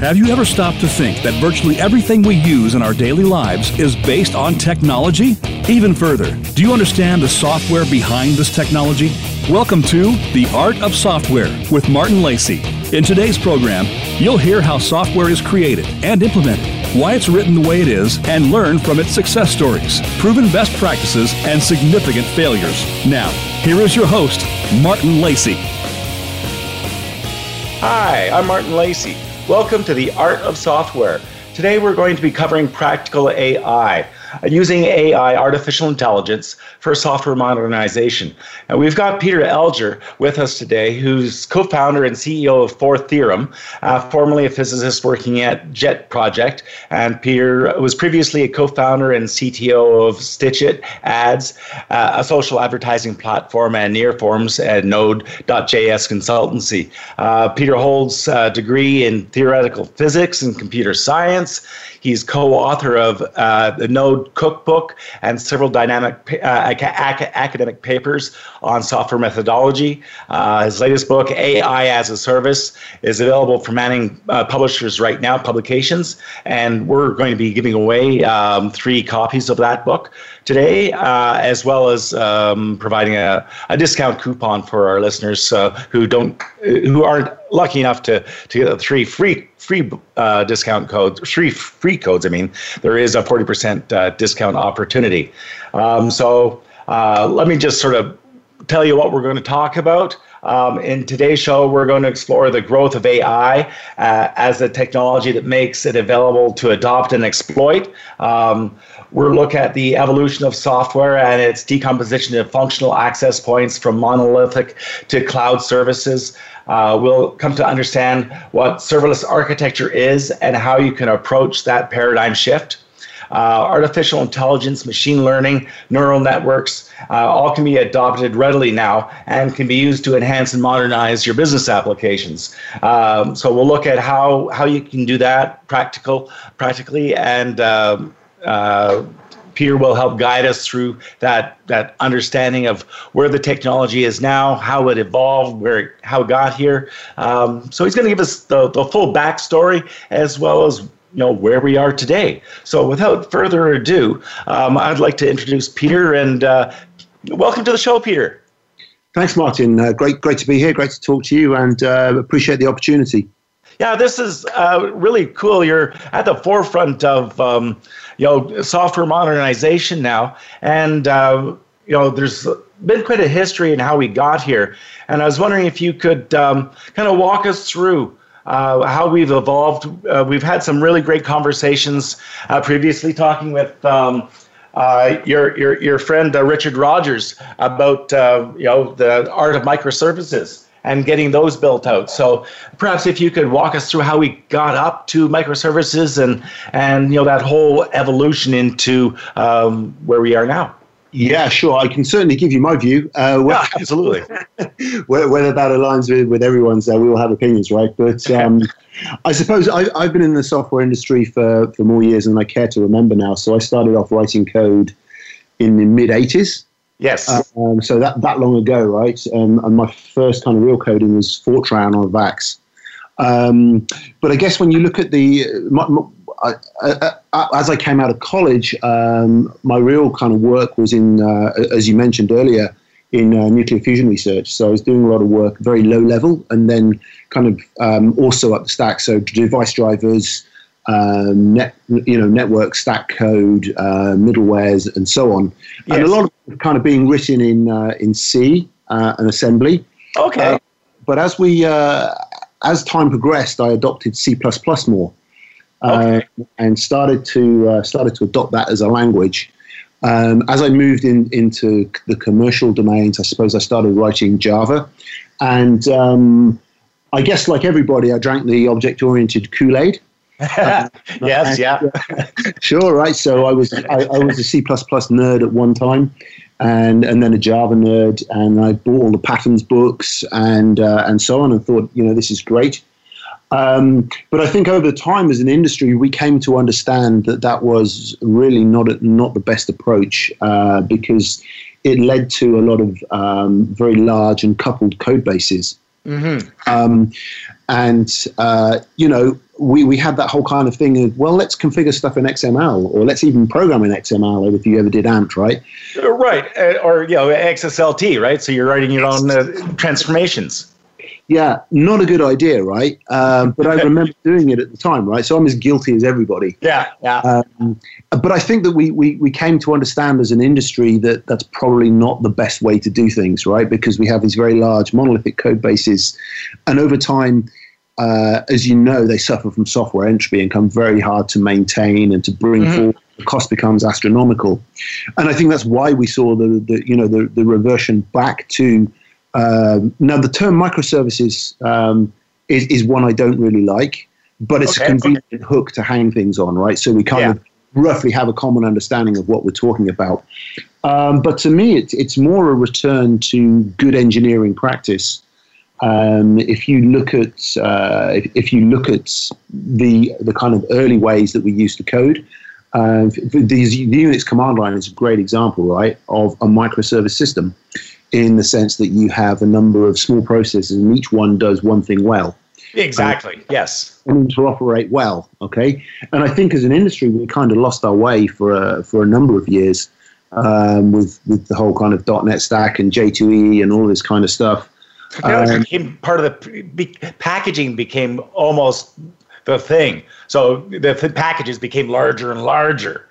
Have you ever stopped to think that virtually everything we use in our daily lives is based on technology? Even further, do you understand the software behind this technology? Welcome to The Art of Software with Martin Lacey. In today's program, you'll hear how software is created and implemented, why it's written the way it is, and learn from its success stories, proven best practices, and significant failures. Now, here is your host, Martin Lacey. Hi, I'm Martin Lacey. Welcome to the Art of Software. Today we're going to be covering practical AI using AI, artificial intelligence, for software modernization. And we've got Peter Elger with us today, who's co founder and CEO of Four Theorem, uh, formerly a physicist working at JET Project. And Peter was previously a co founder and CTO of Stitchit Ads, uh, a social advertising platform, and Nearforms at Node.js consultancy. Uh, Peter holds a degree in theoretical physics and computer science. He's co author of uh, the Node Cookbook and several dynamic uh, academic papers on software methodology. Uh, his latest book, AI as a Service, is available from Manning uh, Publishers right now, publications, and we're going to be giving away um, three copies of that book today, uh, as well as um, providing a, a, discount coupon for our listeners who don't who aren't lucky enough to to get the three free free uh, discount codes, free free codes. I mean, there is a forty percent uh, discount opportunity. Um, so uh, let me just sort of tell you what we're going to talk about. Um, in today's show, we're going to explore the growth of AI uh, as a technology that makes it available to adopt and exploit. Um, we'll look at the evolution of software and its decomposition of functional access points from monolithic to cloud services. Uh, we'll come to understand what serverless architecture is and how you can approach that paradigm shift. Uh, artificial intelligence, machine learning, neural networks, uh, all can be adopted readily now and can be used to enhance and modernize your business applications. Um, so we'll look at how, how you can do that practical, practically and um, uh, Peter will help guide us through that that understanding of where the technology is now, how it evolved, where it, how it got here. Um, so he's going to give us the, the full backstory as well as you know where we are today. So without further ado, um, I'd like to introduce Peter and uh, welcome to the show, Peter. Thanks, Martin. Uh, great, great to be here. Great to talk to you, and uh, appreciate the opportunity. Yeah, this is uh, really cool. You're at the forefront of um, you know software modernization now, and uh, you know there's been quite a history in how we got here. And I was wondering if you could um, kind of walk us through uh, how we've evolved. Uh, we've had some really great conversations uh, previously, talking with. Um, uh, your, your your friend uh, Richard Rogers about you know the art of microservices and getting those built out. So perhaps if you could walk us through how we got up to microservices and and you know that whole evolution into um, where we are now. Yeah, sure. I can certainly give you my view. Uh, yeah, absolutely. whether that aligns with, with everyone's, uh, we all have opinions, right? But um, I suppose I, have been in the software industry for, for more years than I care to remember now. So I started off writing code in the mid 80s. Yes. Um, so that that long ago, right? Um, and my first kind of real coding was Fortran on VAX. Um, but I guess when you look at the, my, my, uh, uh, as I came out of college, um, my real kind of work was in, uh, as you mentioned earlier, in uh, nuclear fusion research. So I was doing a lot of work, very low level, and then kind of um, also up the stack. So device drivers, um, net, you know, network stack code, uh, middlewares, and so on. Yes. And a lot of kind of being written in uh, in C uh, and assembly. Okay. Uh, but as we uh, as time progressed, I adopted C more, uh, and started to started to adopt that as a language. Um, as I moved in, into the commercial domains, I suppose I started writing Java, and um, I guess like everybody, I drank the object-oriented Kool-Aid. yes, yeah. sure, right. So I was I, I, was a C nerd at one time, and and then a Java nerd, and I bought all the patterns books and uh, and so on, and thought, you know, this is great. Um, but I think over time, as an industry, we came to understand that that was really not a, not the best approach uh, because it led to a lot of um, very large and coupled code bases. Mm-hmm. Um, and uh, you know we, we had that whole kind of thing of, well, let's configure stuff in XML or let's even program in XML if you ever did AMP, right? Right. Uh, or, you know, XSLT, right? So you're writing your own uh, transformations. Yeah, not a good idea, right? Um, but I remember doing it at the time, right? So I'm as guilty as everybody. Yeah, yeah. Um, but I think that we, we, we came to understand as an industry that that's probably not the best way to do things, right? Because we have these very large monolithic code bases. And over time, uh, as you know, they suffer from software entropy and come very hard to maintain and to bring mm-hmm. forward. The cost becomes astronomical, and I think that's why we saw the, the you know the, the reversion back to um, now the term microservices um, is is one I don't really like, but it's okay. a convenient okay. hook to hang things on, right? So we kind yeah. of roughly have a common understanding of what we're talking about. Um, but to me, it's it's more a return to good engineering practice um, if you look at uh, if, if, you look at the the kind of early ways that we used to code, uh, these the Unix command line is a great example, right, of a microservice system, in the sense that you have a number of small processes and each one does one thing well. Exactly. Um, yes. And interoperate well. Okay. And I think as an industry, we kind of lost our way for a, for a number of years um, with with the whole kind of .NET stack and J2E and all this kind of stuff. Um, became part of the be, packaging became almost the thing. So the th- packages became larger and larger.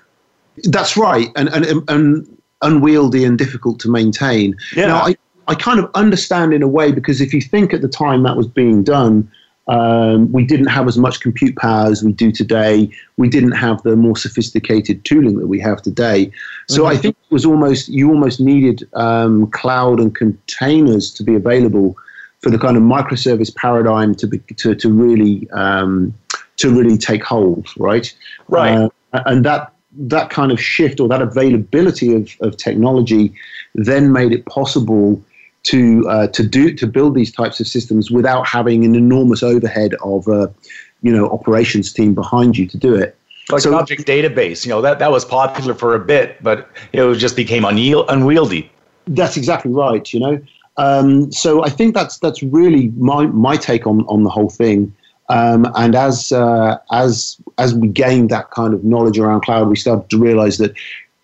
That's right, and and and unwieldy and difficult to maintain. Yeah. Now, I, I kind of understand in a way because if you think at the time that was being done, um, we didn't have as much compute power as we do today. We didn't have the more sophisticated tooling that we have today. So mm-hmm. I think it was almost you almost needed um, cloud and containers to be available for the kind of microservice paradigm to be, to to really um, to really take hold, right? Right. Uh, and that that kind of shift or that availability of, of technology then made it possible to uh, to do to build these types of systems without having an enormous overhead of a you know operations team behind you to do it. Like so, object database, you know that that was popular for a bit, but it just became unwieldy. That's exactly right. You know, um, so I think that's that's really my my take on on the whole thing. Um, and as uh, as as we gained that kind of knowledge around cloud, we started to realize that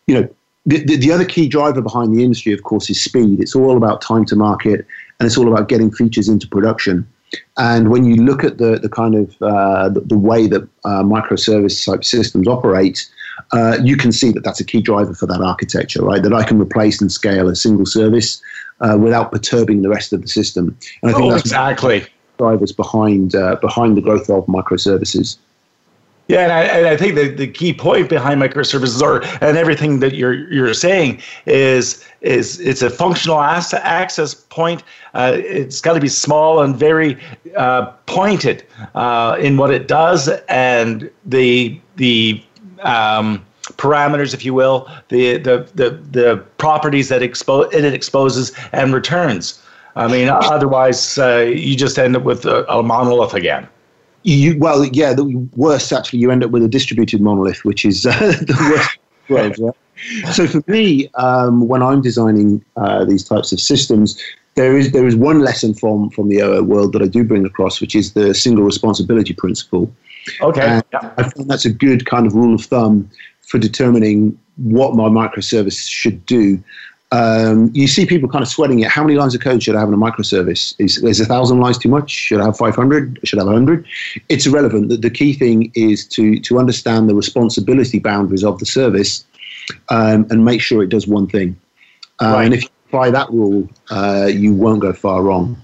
you know the, the, the, other key driver behind the industry, of course, is speed. It's all about time to market, and it's all about getting features into production. And when you look at the, the kind of uh, the, the, way that uh, microservice type systems operate, uh, you can see that that's a key driver for that architecture, right? That I can replace and scale a single service uh, without perturbing the rest of the system. And I think oh, that's exactly drivers behind uh, behind the growth of microservices. Yeah, and I, and I, think the, the key point behind microservices, or and everything that you're you're saying, is is it's a functional as- access point. Uh, it's got to be small and very uh, pointed uh, in what it does, and the the um, parameters, if you will, the the the, the properties that expose it exposes and returns. I mean, otherwise uh, you just end up with a, a monolith again. You, well, yeah, the worst actually, you end up with a distributed monolith, which is uh, the worst. right? So for me, um, when I'm designing uh, these types of systems, there is there is one lesson from from the OO world that I do bring across, which is the single responsibility principle. Okay, yeah. I find that's a good kind of rule of thumb for determining what my microservice should do um, you see people kind of sweating it. How many lines of code should I have in a microservice? Is, is a thousand lines too much? Should I have 500? Should I have 100? It's irrelevant. The, the key thing is to, to understand the responsibility boundaries of the service um, and make sure it does one thing. Uh, right. And if you apply that rule, uh, you won't go far wrong.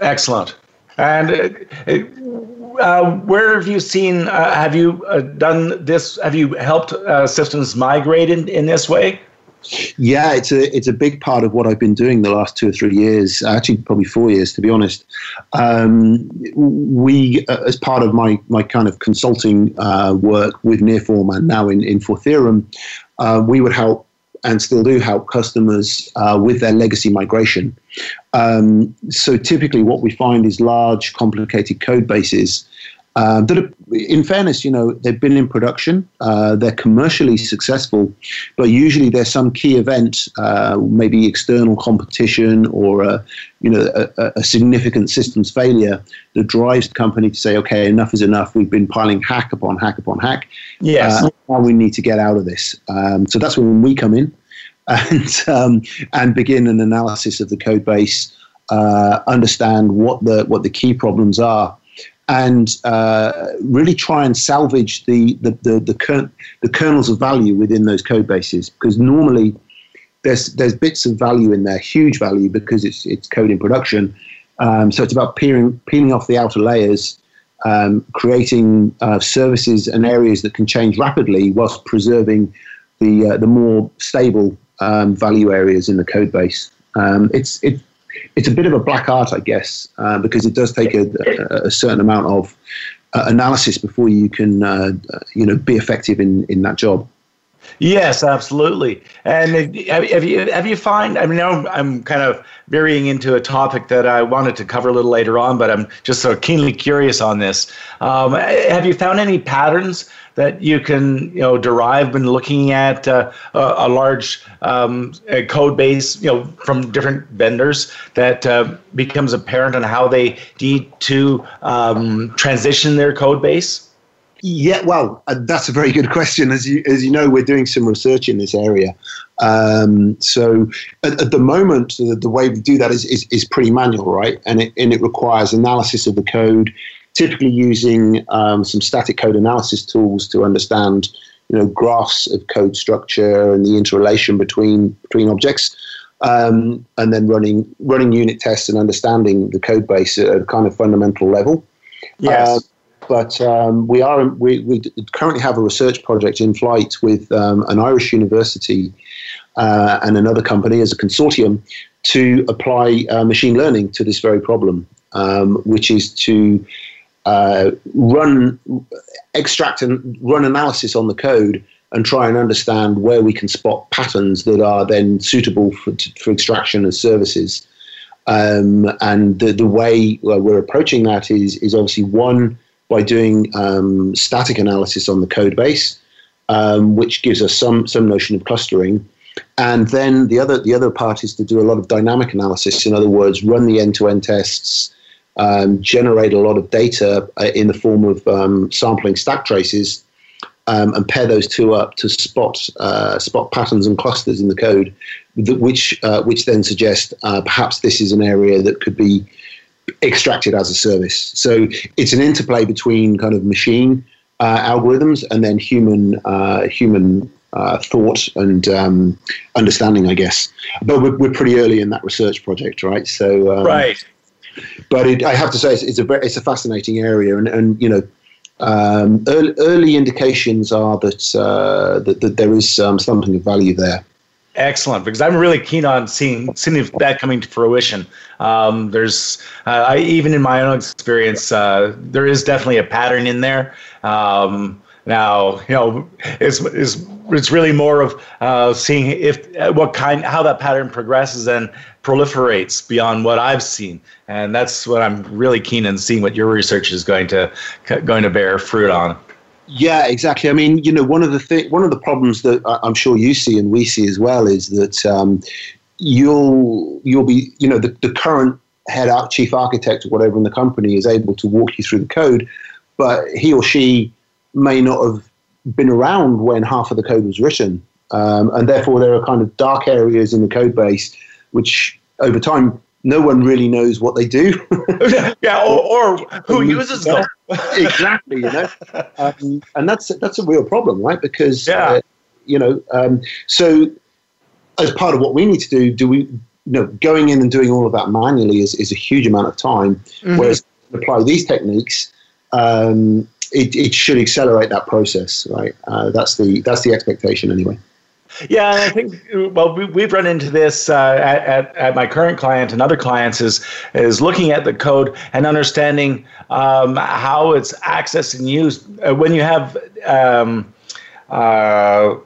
Excellent. And uh, uh where have you seen, uh, have you uh, done this? Have you helped systems migrate in, in this way? Yeah, it's a it's a big part of what I've been doing the last two or three years. Actually, probably four years, to be honest. Um, we, uh, as part of my my kind of consulting uh, work with Nearform and now in in Four Theorem, uh, we would help and still do help customers uh, with their legacy migration. Um, so typically, what we find is large, complicated code bases uh, that, are, in fairness, you know, they've been in production, uh, they're commercially successful, but usually there's some key event, uh, maybe external competition or a, you know a, a, significant systems failure that drives the company to say, okay, enough is enough. We've been piling hack upon hack upon hack. Yes, uh, now we need to get out of this. Um, so that's when we come in and um, and begin an analysis of the code base, uh, understand what the what the key problems are and uh, really try and salvage the the the, the, the, kernels of value within those code bases because normally there's there's bits of value in there, huge value because it's it's code in production. Um, so it's about peeling peeling off the outer layers, um, creating uh, services and areas that can change rapidly whilst preserving the uh, the more stable um, value areas in the code base. Um, it's it it's a bit of a black art, I guess, uh, because it does take a, a, certain amount of uh, analysis before you can, uh, you know, be effective in, in that job. Yes, absolutely. And have you have you find? I mean, now I'm kind of varying into a topic that I wanted to cover a little later on, but I'm just so keenly curious on this. Um, have you found any patterns that you can you know derive when looking at uh, a, large um, a code base you know from different vendors that uh, becomes apparent on how they need to um, transition their code base? Yeah, well, uh, that's a very good question. As you as you know, we're doing some research in this area. Um, so at, at, the moment, the, the, way we do that is, is, is pretty manual, right? And it and it requires analysis of the code, typically using um, some static code analysis tools to understand, you know, graphs of code structure and the interrelation between between objects. Um, and then running running unit tests and understanding the code base at a kind of fundamental level. Yes. Uh, but um, we are we, we currently have a research project in flight with um, an Irish university uh, and another company as a consortium to apply uh, machine learning to this very problem, um, which is to uh, run extract and run analysis on the code and try and understand where we can spot patterns that are then suitable for, for extraction as services. Um, and the, the way we're approaching that is, is obviously one, by doing um, static analysis on the code base, um, which gives us some some notion of clustering. And then the other the other part is to do a lot of dynamic analysis. In other words, run the end to end tests, um, generate a lot of data uh, in the form of um, sampling stack traces, um, and pair those two up to spot uh, spot patterns and clusters in the code, which uh, which then suggest uh, perhaps this is an area that could be extracted as a service. So it's an interplay between kind of machine uh, algorithms and then human uh, human uh, thought and um, understanding, I guess. But we're, we're pretty early in that research project, right? So um, right. But it, I have to say, it's, it's, a it's a fascinating area, and, and you know. Um, early, early, indications are that, uh, that, that there is um, something of value there. Excellent, because I'm really keen on seeing seeing that coming to fruition. Um, there's, uh, I, even in my own experience, uh, there is definitely a pattern in there. Um, now, you know, it's, it's, it's really more of uh, seeing if what kind, how that pattern progresses and proliferates beyond what I've seen, and that's what I'm really keen on seeing what your research is going to going to bear fruit on. Yeah, exactly. I mean, you know, one of the th- one of the problems that I'm sure you see and we see as well is that um, you'll you'll be, you know, the, the current head out chief architect or whatever in the company is able to walk you through the code, but he or she may not have been around when half of the code was written, um, and therefore there are kind of dark areas in the code base which over time no one really knows what they do. yeah, or, or who uses them. exactly, you know, um, and that's that's a real problem, right? Because yeah. Uh, you know, um, so as part of what we need to do, do we, you know, going in and doing all of that manually is, is a huge amount of time. Mm-hmm. Whereas apply these techniques, um, it, it should accelerate that process, right? Uh, that's the that's the expectation anyway. Yeah, I think well, we, have run into this uh, at, at, at, my current client and other clients is is looking at the code and understanding um, how it's accessed and used. Uh, when you have um, uh,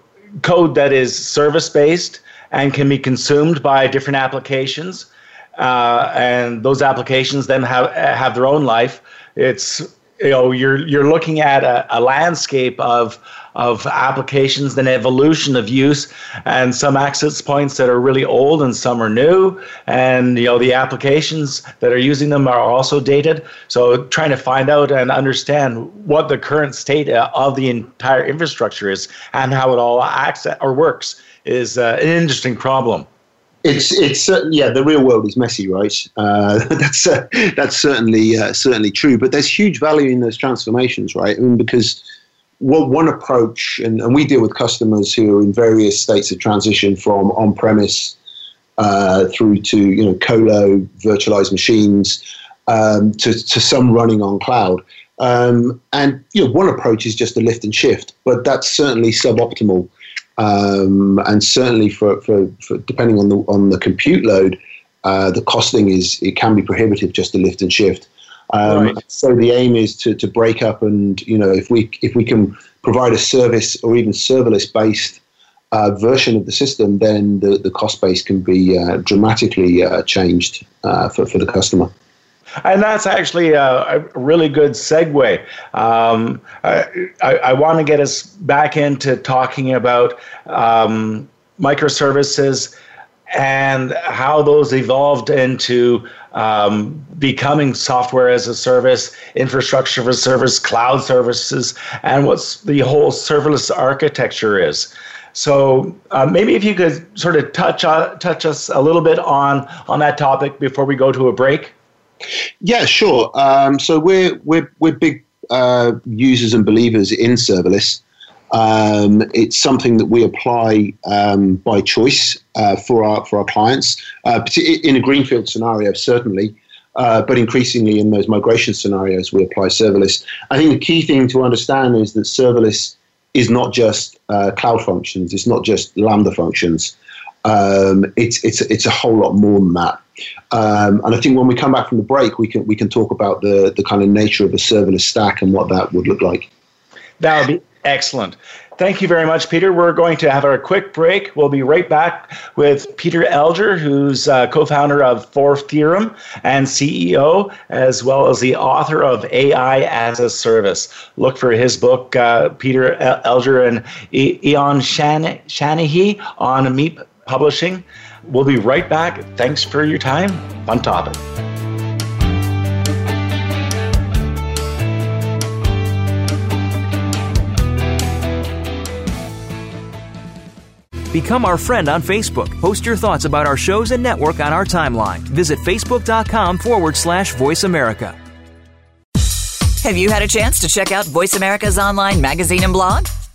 code that is service based and can be consumed by different applications, uh, and those applications then have have their own life. It's you know you're you're looking at a, a landscape of of applications and evolution of use. And some access points that are really old and some are new. And you know the applications that are using them are also dated. So trying to find out and understand what the current state of the entire infrastructure is and how it all acts or works is uh, an interesting problem it's it's uh, yeah the real world is messy right uh, that's uh, that's certainly uh, certainly true but there's huge value in those transformations right I mean, because well, one approach, and, and, we deal with customers who are in various states of transition from on-premise uh, through to you know colo virtualized machines um, to, to some running on cloud. Um, and you know, one approach is just a lift and shift, but that's certainly suboptimal. Um, and certainly for, for, for, depending on the on the compute load, uh, the costing is it can be prohibitive just to lift and shift. Um, right. So the aim is to, to break up and you know if we if we can provide a service or even serverless based uh, version of the system, then the, the cost base can be uh, dramatically uh, changed uh, for, for the customer. And that's actually a, a really good segue. Um, I, I, I want to get us back into talking about um, microservices and how those evolved into um, becoming software as a service, infrastructure as a service, cloud services, and what's the whole serverless architecture is. So uh, maybe if you could sort of touch touch us a little bit on on that topic before we go to a break. Yeah, sure. Um, so we're we're we're big uh, users and believers in serverless. Um, it's something that we apply um, by choice uh, for our for our clients, uh, in a greenfield scenario, certainly, uh, but increasingly in those migration scenarios, we apply serverless. I think the key thing to understand is that serverless is not just uh, cloud functions; it's not just Lambda functions. Um, it's it's it's a whole lot more than that. Um, and I think when we come back from the break, we can we can talk about the the kind of nature of a serverless stack and what that would look like. That would be Excellent. Thank you very much, Peter. We're going to have our quick break. We'll be right back with Peter Elger, who's uh, co founder of Four Theorem and CEO, as well as the author of AI as a Service. Look for his book, uh, Peter Elger and Eoin Shanaghy on Meep Publishing. We'll be right back. Thanks for your time. Fun topic. Become our friend on Facebook. Post your thoughts about our shows and network on our timeline. Visit facebook.com forward slash voice America. Have you had a chance to check out Voice America's online magazine and blog?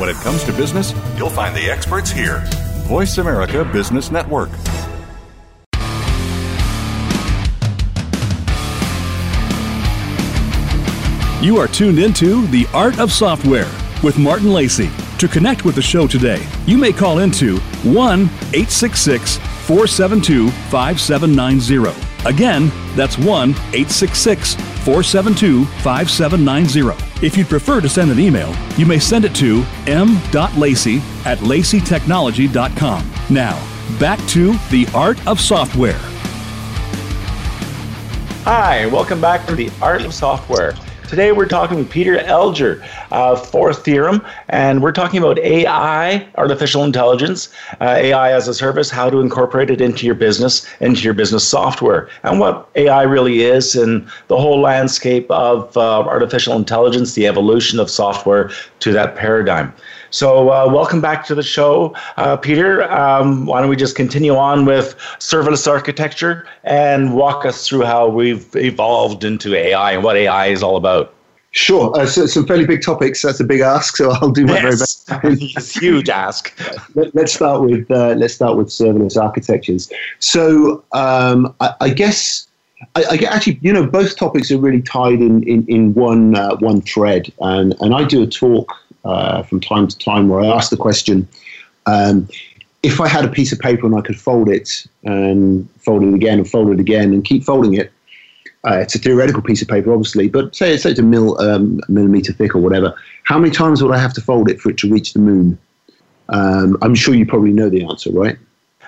When it comes to business, you'll find the experts here. Voice America Business Network. You are tuned into The Art of Software with Martin Lacey. To connect with the show today, you may call into 1 866 472 5790. Again, that's 1 866 472 5790. If you'd prefer to send an email, you may send it to m.lacey at laceytechnology.com. Now, back to the art of software. Hi, welcome back to the art of software. Today we're talking with Peter Elger of Four Theorem, and we're talking about AI, artificial intelligence, uh, AI as a service, how to incorporate it into your business, into your business software, and what AI really is, and the whole landscape of uh, artificial intelligence, the evolution of software to that paradigm. So, uh, welcome back to the show, uh, Peter. Um, why don't we just continue on with serverless architecture and walk us through how we've evolved into AI and what AI is all about? Sure. Uh, so some fairly big topics. That's a big ask. So I'll do my yes. very best. it's huge ask. Let, us start with uh, let's start with serverless architectures. So um, I, I, guess I, I actually, you know, both topics are really tied in in, in one uh, one thread, and and I do a talk uh, from time to time where I ask the question. Um, if I had a piece of paper and I could fold it and fold it again and fold it again and keep folding it, uh, it's a theoretical piece of paper, obviously, but say, say it's a mil, um, millimeter thick or whatever. How many times would I have to fold it for it to reach the moon? Um, I'm sure you probably know the answer, right?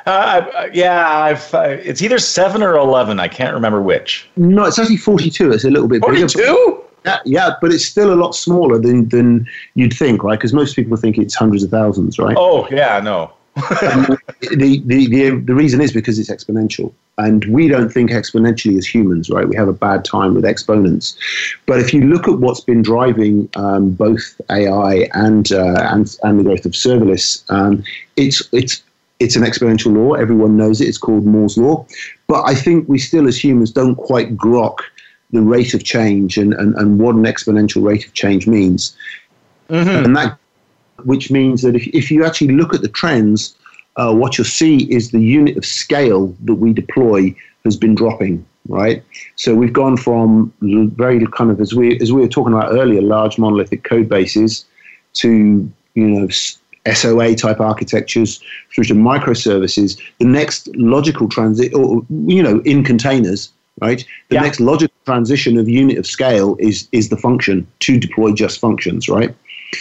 Uh, yeah, I've, uh, it's either seven or eleven. I can't remember which. No, it's actually 42. It's a little bit 42? bigger. 42? Yeah, yeah, but it's still a lot smaller than, than you'd think, right? Because most people think it's hundreds of thousands, right? Oh, yeah, no. the, the, the, the reason is because it's exponential. And we don't think exponentially as humans, right? We have a bad time with exponents. But if you look at what's been driving um, both AI and, uh, and, and the growth of serverless, um, it's, it's it's an exponential law. Everyone knows it. It's called Moore's law. But I think we still, as humans, don't quite grok the rate of change and, and, and what an exponential rate of change means. Mm-hmm. And that, which means that if, if you actually look at the trends, uh, what you'll see is the unit of scale that we deploy has been dropping. Right, so we've gone from very kind of as we as we were talking about earlier, large monolithic code bases to you know SOA type architectures through to microservices. The next logical transit, or you know, in containers, right? The yeah. next logical transition of unit of scale is is the function to deploy just functions, right?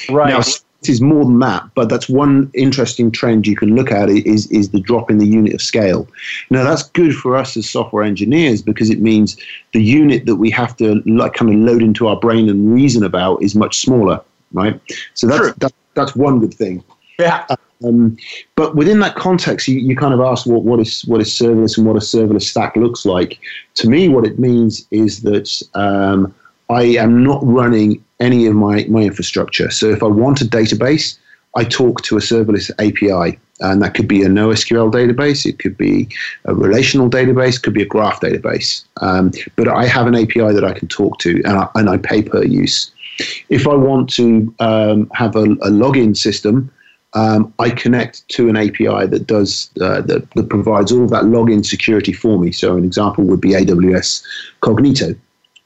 Right. Now, it is more than that, but that's one interesting trend you can look at is is the drop in the unit of scale. Now that's good for us as software engineers because it means the unit that we have to like kind of load into our brain and reason about is much smaller, right? So that's that's, that's one good thing. Yeah. Uh, Um, but within that context, you, you kind of ask what, what is what is serverless and what a serverless stack looks like. To me, what it means is that um, I am not running any of my, my infrastructure. So if I want a database, I talk to a serverless API. And that could be a NoSQL database, it could be a relational database, could be a graph database. Um, but I have an API that I can talk to, and I, and I pay per use. If I want to um, have a, a login system, um, I connect to an API that does uh, that, that, provides all that login security for me. So an example would be AWS Cognito,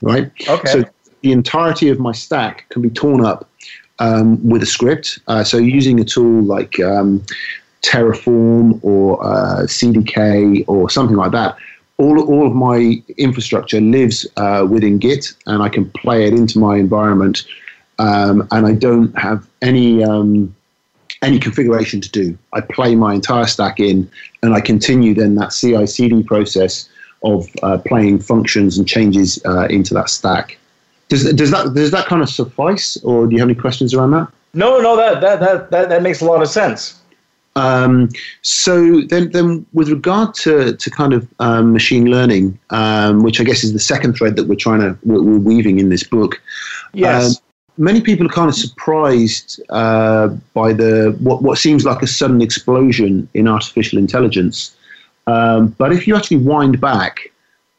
right? Okay. So the entirety of my stack can be torn up um, with a script. Uh, so using a tool like um, Terraform or uh, CDK or something like that. All, all of my infrastructure lives uh, within Git, and I can play it into my environment, um, and I don't have any um, any configuration to do. I play my entire stack in, and I continue then that CI/CD process of uh, playing functions and changes uh, into that stack. Does, does that does that kind of suffice, or do you have any questions around that? No, no, that that that that, that makes a lot of sense. Um, so then, then with regard to, to kind of um, machine learning, um, which I guess is the second thread that we're trying to we're, we're weaving in this book. Yes. Many people are kind of surprised uh, by the what, what seems like a sudden explosion in artificial intelligence. Um, but if you actually wind back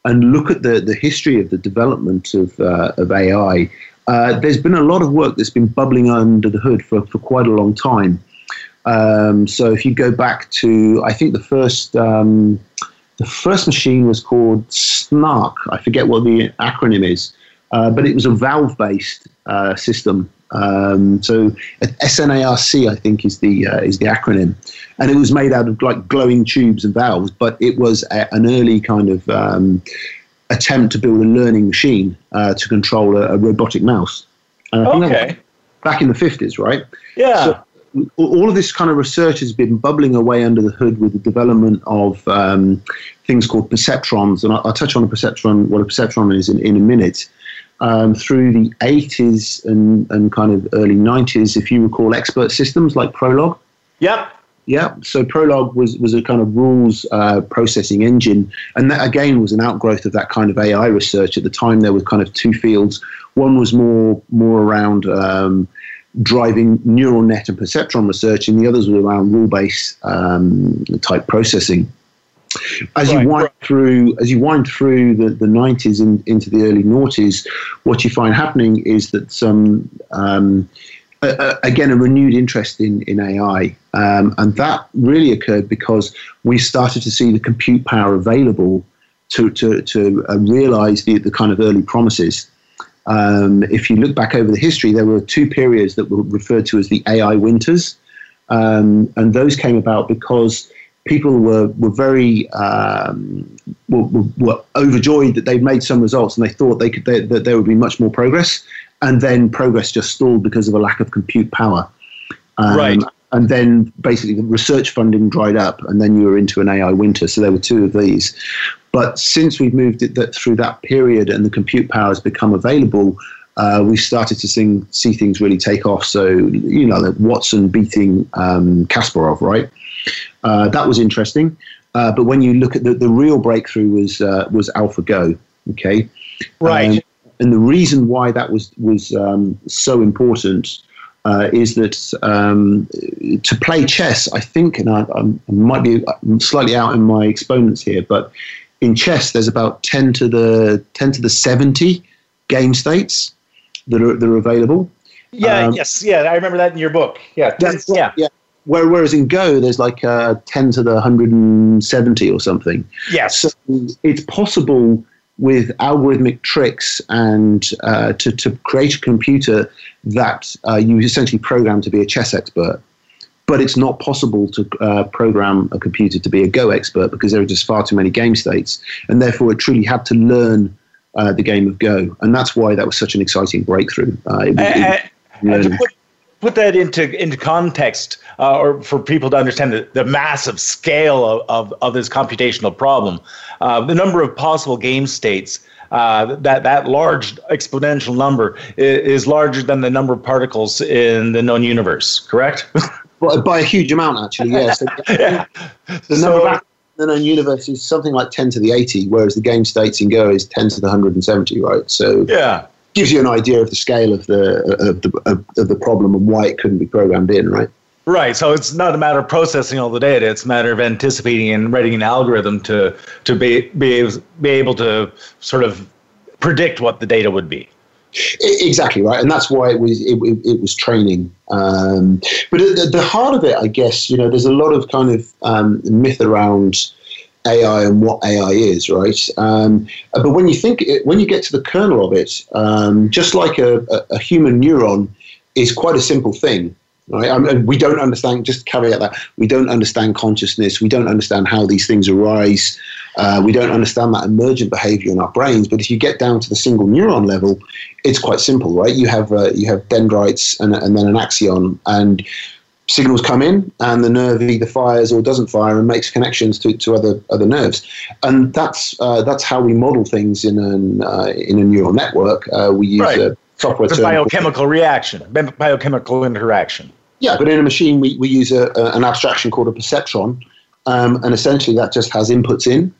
and look at the, the history of the development of, uh, of AI, uh, there's been a lot of work that's been bubbling under the hood for, for quite a long time. Um, so if you go back to, I think the first um, the first machine was called SNARC. I forget what the acronym is, uh, but it was a valve-based uh, system. Um, so SNARC, I think, is the uh, is the acronym, and it was made out of like glowing tubes and valves. But it was a, an early kind of um, attempt to build a learning machine uh, to control a, a, robotic mouse. okay. back in the fifties, right? Yeah. So, all of this kind of research has been bubbling away under the hood with the development of um, things called perceptrons, and I'll, I'll, touch on a perceptron, what a perceptron is in, in a minute um, through the 80s and, and kind of early 90s, if you recall, expert systems like Prolog. Yep. Yeah, so Prolog was, was a kind of rules uh, processing engine, and that again was an outgrowth of that kind of AI research. At the time, there were kind of two fields. One was more more around um, driving neural net and perceptron research, and the others were around rule based um, type processing as right, you wind through as you wind through the, the 90s and into the early noughties, what you find happening is that some um, again a renewed interest in in AI, um, and that really occurred because we started to see the compute power available to to, to uh, realize the, the kind of early promises. Um, if you look back over the history, there were two periods that were referred to as the AI winters, um, and those came about because people were were very um, were, were, overjoyed that they'd made some results, and they thought they could they, that there would be much more progress, and then progress just stalled because of a lack of compute power. Um, right and then basically the research funding dried up, and then you were into an AI winter. So there were two of these. But since we've moved it that through that period and the compute power has become available, uh, we started to sing, see things really take off. So you know, Watson beating um, Kasparov, right? Uh, that was interesting. Uh, but when you look at the, the real breakthrough was uh, was AlphaGo. Okay, right. Um, and the reason why that was was um, so important uh, is that um, to play chess, I think, and I, I, might be slightly out in my exponents here, but in chess, there's about 10 to the 10 to the 70 game states that are, that are available. Yeah, um, yes, yeah, I remember that in your book. Yeah, yeah. yeah. Whereas in Go, there's like uh, 10 to the 170 or something. Yes. So it's possible with algorithmic tricks and uh, to, to create a computer that uh, you essentially program to be a chess expert. But it's not possible to uh, program a computer to be a Go expert because there are just far too many game states. And therefore, it truly had to learn uh, the game of Go. And that's why that was such an exciting breakthrough. Uh, it, it, and to put, put that into, into context, uh, or for people to understand the, the massive scale of, of, of this computational problem, uh, the number of possible game states. Uh, that that large exponential number is, is, larger than the number of particles in the known universe. Correct? by, by a huge amount, actually. Yes. yeah. The number so, of the known universe is something like 10 to the 80, whereas the game states in Go is 10 to the 170, right? So yeah, gives you an idea of the scale of the of the of, of the problem and why it couldn't be programmed in, right? Right. So it's not a matter of processing all the data. It's a matter of anticipating and writing an algorithm to to be be able, be able to sort of predict what the data would be. Exactly right, and that's why it was it, it, it was training. Um, but at the, the, heart of it, I guess, you know, there's a lot of kind of um, myth around AI and what AI is, right? Um, but when you think, it, when you get to the kernel of it, um, just like a, a, human neuron is quite a simple thing. Right? I mean, we don't understand. Just caveat that we don't understand consciousness. We don't understand how these things arise. Uh, we don't understand that emergent behavior in our brains. But if you get down to the single neuron level, it's quite simple, right? You have uh, you have dendrites and, and then an axon, and signals come in, and the nerve either fires or doesn't fire and makes connections to, to other other nerves. And that's uh, that's how we model things in an uh, in a neural network. Uh, we use right. a software biochemical reaction, biochemical interaction. Yeah, but in a machine, we, we use a, a, an abstraction called a perceptron, um, and essentially that just has inputs in,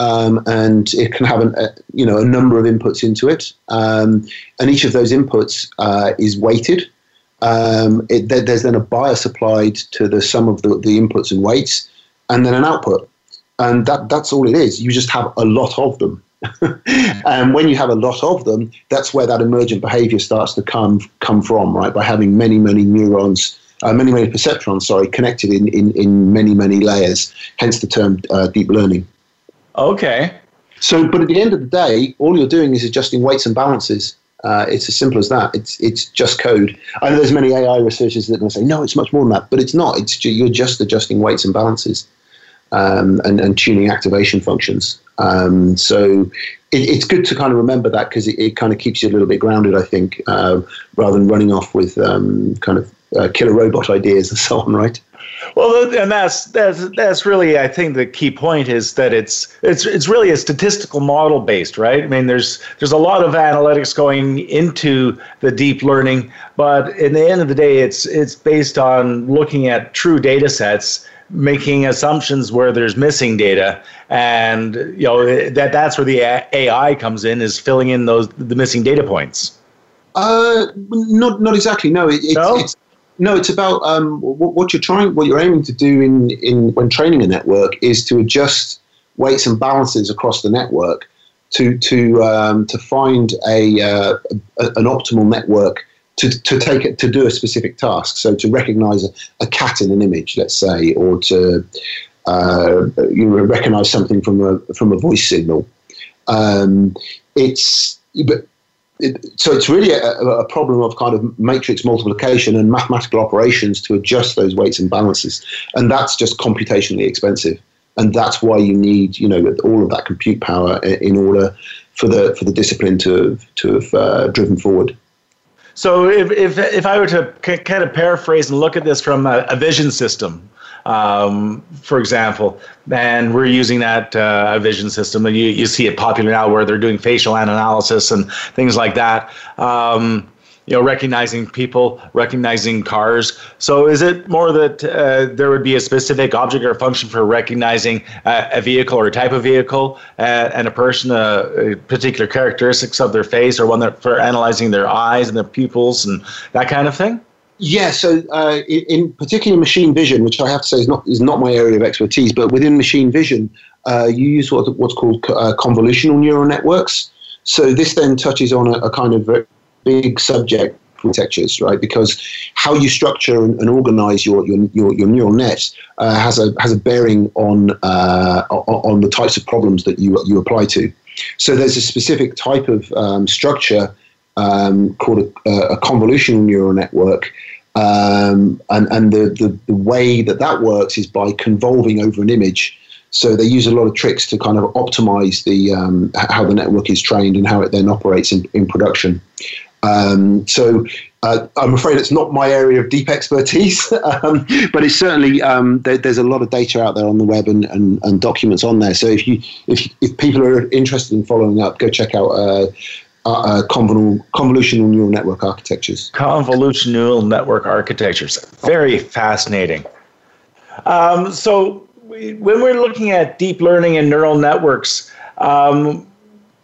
um, and it can have an, a, you know a number of inputs into it, um, and each of those inputs uh, is weighted. Um, it, there, there's then a bias applied to the sum of the, the inputs and weights, and then an output, and that that's all it is. You just have a lot of them. and when you have a lot of them, that's where that emergent behavior starts to come come from, right? By having many, many neurons, uh, many, many perceptrons, sorry, connected in, in, in many, many layers, hence the term uh, deep learning. Okay. So, but at the end of the day, all you're doing is adjusting weights and balances. Uh, it's as simple as that. It's it's just code. I know there's many AI researchers that will say, no, it's much more than that, but it's not. It's you're just adjusting weights and balances um, and, and tuning activation functions. Um, so it, it's good to kind of remember that because it, it, kind of keeps you a little bit grounded, I think, uh, rather than running off with um, kind of uh, killer robot ideas and so on, right? Well, and that's that's that's really, I think, the key point is that it's it's it's really a statistical model based, right? I mean, there's there's a lot of analytics going into the deep learning, but in the end of the day, it's it's based on looking at true data sets making assumptions where there's missing data and you know that that's where the ai comes in is filling in those the missing data points uh not not exactly no, it, it, no? it's no it's about um, what, what, you're trying what you're aiming to do in in when training a network is to adjust weights and balances across the network to to um, to find a, uh, a an optimal network to, to take it to do a specific task. So to recognize a, a cat in an image, let's say, or to uh, you recognize something from a from a voice signal. Um, it's but it, so it's really a, a, problem of kind of matrix multiplication and mathematical operations to adjust those weights and balances, and that's just computationally expensive, and that's why you need you know all of that compute power in order for the for the discipline to to have uh, driven forward. So if, if if I were to kind of paraphrase and look at this from a, a vision system, um, for example, and we're using that uh, vision system, and you, you see it popular now where they're doing facial analysis and things like that. Um, you know, recognizing people, recognizing cars. So, is it more that uh, there would be a specific object or function for recognizing uh, a vehicle or a type of vehicle uh, and a person, uh, particular characteristics of their face, or one that for analyzing their eyes and their pupils and that kind of thing? Yeah, so uh, in, in particular machine vision, which I have to say is not is not my area of expertise, but within machine vision, uh, you use what, what's called uh, convolutional neural networks. So this then touches on a, a kind of big subject architectures, right? Because how you structure and, and organize your, your, your, your, neural net uh, has a has a bearing on uh, on the types of problems that you you apply to. So there's a specific type of um, structure um, called a, a, convolutional neural network um, and and the, the, the way that that works is by convolving over an image. So they use a lot of tricks to kind of optimize the um, how the network is trained and how it then operates in, in production. Um, so uh, I'm afraid it's not my area of deep expertise, um, but it's certainly um, there, there's a lot of data out there on the web and, and, and, documents on there. So if you if if people are interested in following up, go check out uh, uh, uh, convol- convolutional neural network architectures. Convolutional neural network architectures. Very fascinating. Um, so, we, when we're looking at deep learning and neural networks, um,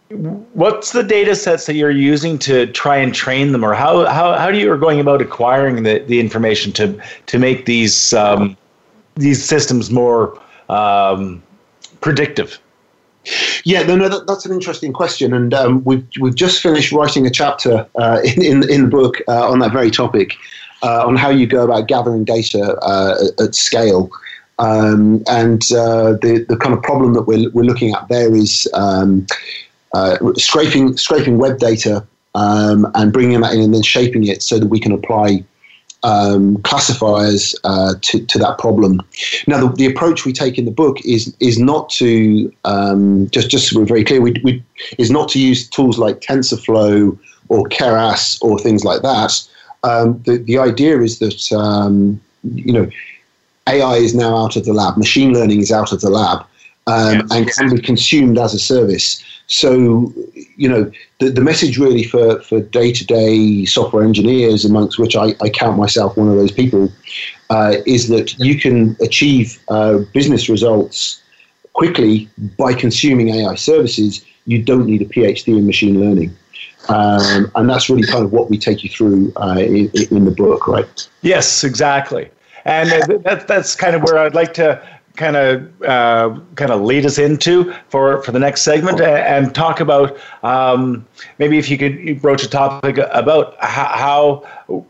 what's the data sets that you're using to try and train them, or how, how, how do you are going about acquiring the, the information to, to make these, um, these systems more um, predictive? Yeah, no, no, that, that's an interesting question, and um, we've we've just finished writing a chapter uh, in, in, in the book uh, on that very topic, uh, on how you go about gathering data uh, at, scale, um, and uh, the the kind of problem that we're we're looking at there is um, uh, scraping scraping web data um, and bringing that in and then shaping it so that we can apply um, classifiers uh, to, to that problem. Now, the, the, approach we take in the book is is not to um, just just so we're very clear, we, we, is not to use tools like TensorFlow or Keras or things like that. Um, the the idea is that um, you know AI is now out of the lab, machine learning is out of the lab, um, yes. and can be consumed as a service. So, you know, the, the message really for, for day-to-day software engineers, amongst which I, I count myself one of those people, uh, is that you can achieve uh, business results quickly by consuming AI services. You don't need a PhD in machine learning. Um, and that's really kind of what we take you through uh, in, in, the book, right? Yes, exactly. And that, that's kind of where I'd like to kind of uh, kind of lead us into for, for the next segment and, talk about um, maybe if you could broach a topic about how, how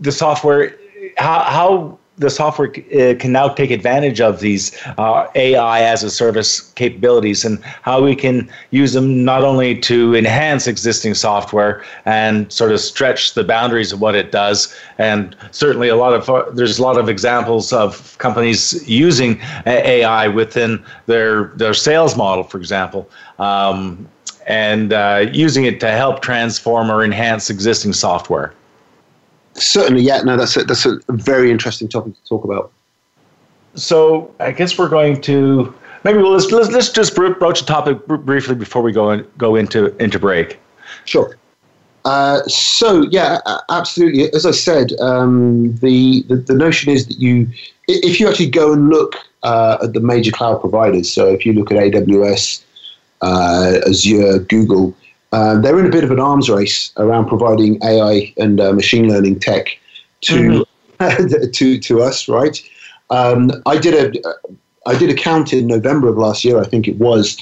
the software how, how the software uh, can now take advantage of these uh, AI as a service capabilities and how we can use them not only to enhance existing software and sort of stretch the boundaries of what it does. And certainly, a lot of uh, there's a lot of examples of companies using AI within their their sales model, for example. Um, and uh, using it to help transform or enhance existing software. Certainly, yeah. No, that's a, that's a very interesting topic to talk about. So I guess we're going to maybe we'll, let's, let's let's just broach the topic briefly before we go in, go into into break. Sure. Uh, so yeah, absolutely. As I said, um, the, the, the notion is that you, if you actually go and look uh, at the major cloud providers, so if you look at AWS, uh, Azure, Google, uh, they're in a bit of an arms race around providing AI and uh, machine learning tech to mm-hmm. to to us, right? Um, I did a I did a count in November of last year, I think it was,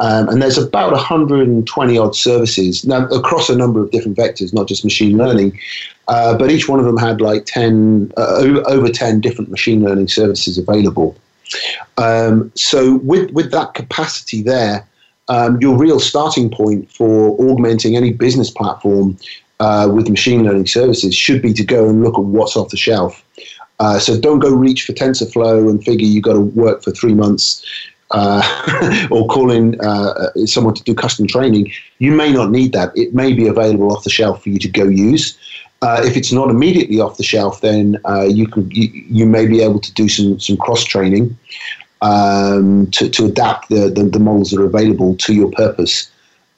um, and there's about 120 odd services now across a number of different vectors, not just machine learning, uh, but each one of them had like 10 uh, over 10 different machine learning services available. Um, so with with that capacity there, um, your real starting point for augmenting any business platform uh, with machine learning services should be to go and look at what's off the shelf. Uh, so don't go reach for TensorFlow and figure you've got to work for three months uh, or call in uh, someone to do custom training. You may not need that. It may be available off the shelf for you to go use. Uh, if it's not immediately off the shelf, then uh, you can you, you, may be able to do some some cross training um, to, to adapt the, the, the models that are available to your purpose.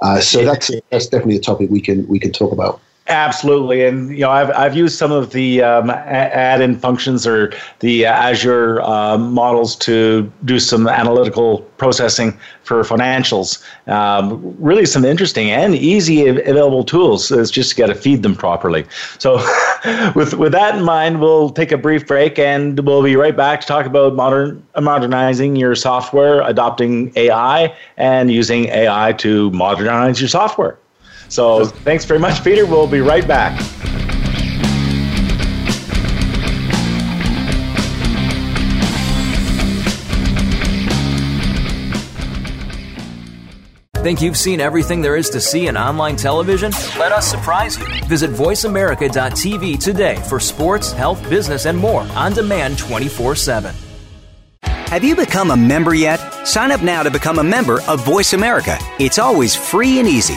Uh, so that's that's definitely a topic we can we can talk about. Absolutely, and you know I've I've used some of the um, add-in functions or the Azure uh, models to do some analytical processing for financials. Um, really, some interesting and easy available tools. It's just got to feed them properly. So, with with that in mind, we'll take a brief break and we'll be right back to talk about modern modernizing your software, adopting AI, and using AI to modernize your software. So thanks very much, Peter. We'll be right back. Think you've seen everything there is to see in online television? Let us surprise you. Visit VoiceAmerica.tv today for sports, health, business, and more on demand 24 7. Have you become a member yet? Sign up now to become a member of Voice America. It's always free and easy.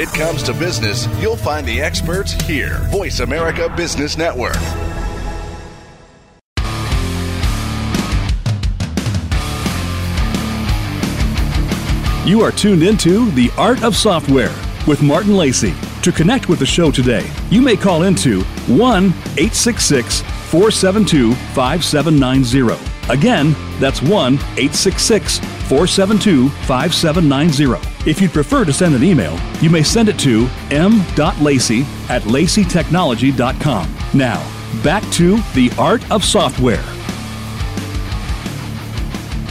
It comes to business, you'll find the experts here. Voice America Business Network. You are tuned into The Art of Software with Martin Lacey. To connect with the show today, you may call into 1 866 472 5790. Again, that's 1 866 472 5790. If you'd prefer to send an email, you may send it to m.lacey at laceytechnology.com. Now, back to the art of software.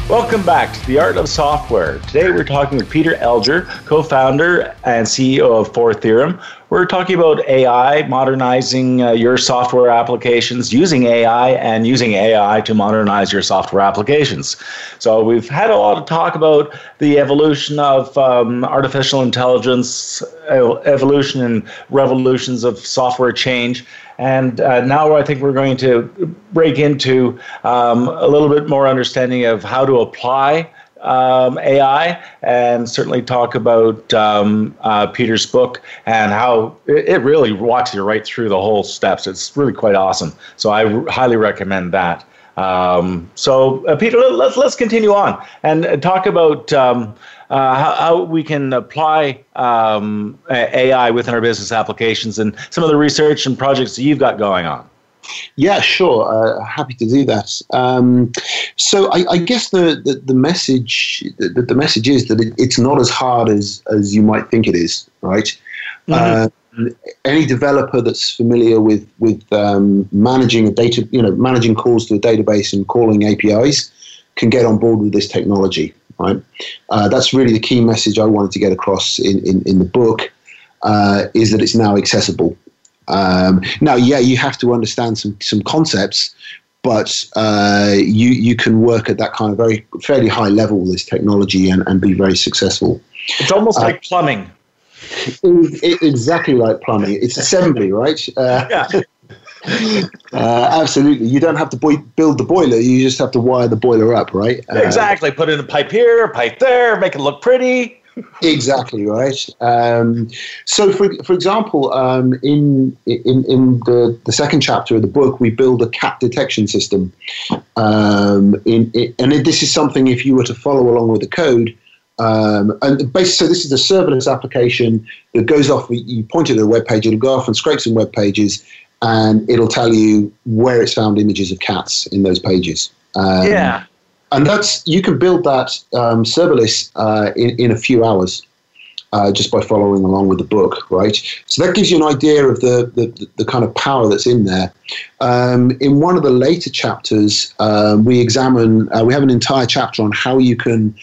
Welcome back to the Art of Software. Today we're talking with Peter Elger, co founder and CEO of Four Theorem. We're talking about AI, modernizing uh, your software applications, using AI, and using AI to modernize your software applications. So, we've had a lot of talk about the evolution of um, artificial intelligence, evolution and revolutions of software change. And uh, now I think we're going to break into um, a little bit more understanding of how to apply um, AI and certainly talk about um, uh, Peter's book and how it, it, really walks you right through the whole steps. It's really quite awesome. So I r- highly recommend that. Um, so, uh, Peter, let's let's continue on and talk about um, uh, how, how, we can apply um, AI within our business applications and some of the research and projects that you've got going on. Yeah, sure. Uh, happy to do that. Um, so I, I, guess the, the, the message the, the, message is that it, it's not as hard as as you might think it is, right? Mm-hmm. Uh, any developer that's familiar with with um, managing a data, you know, managing calls to a database and calling APIs, can get on board with this technology right? Uh, that's really the key message I wanted to get across in, in, in the book uh, is that it's now accessible. Um, now, yeah, you have to understand some, some concepts, but uh, you, you can work at that kind of very fairly high level with this technology and, and be very successful. It's almost like plumbing. It, it, exactly like plumbing. It's assembly, right? Uh, yeah. Uh, absolutely. You don't have to boi- build the boiler. You just have to wire the boiler up, right? Uh, exactly. Put in a pipe here, a pipe there, make it look pretty. Exactly right. Um, so, for for example, um, in in in the the second chapter of the book, we build a cat detection system. Um, in, in, and this is something if you were to follow along with the code. Um, and basically, so this is a serverless application that goes off. You point it at a web page, it'll go off and scrape some web pages, and it'll tell you where it's found images of cats in those pages. Um, yeah. And that's you can build that um, serverless uh, in, in a few hours. uh, just by following along with the book, right? So that gives you an idea of the, the, the kind of power that's in there. Um, in one of the later chapters, uh, we examine, uh, we have an entire chapter on how you can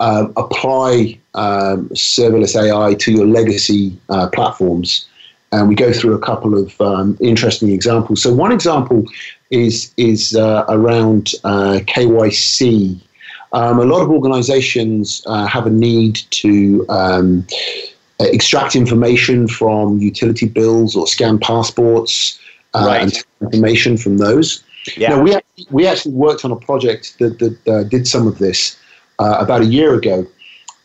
uh, apply um, serverless AI to your legacy uh, platforms. And we go through a couple of um, interesting examples. So one example is is uh, around KYC um, a lot of organizations uh, have a need to um, extract information from utility bills or scan passports uh, right. and information from those. Yeah. Now, we, actually, we actually worked on a project that, that uh, did some of this uh, about a year ago.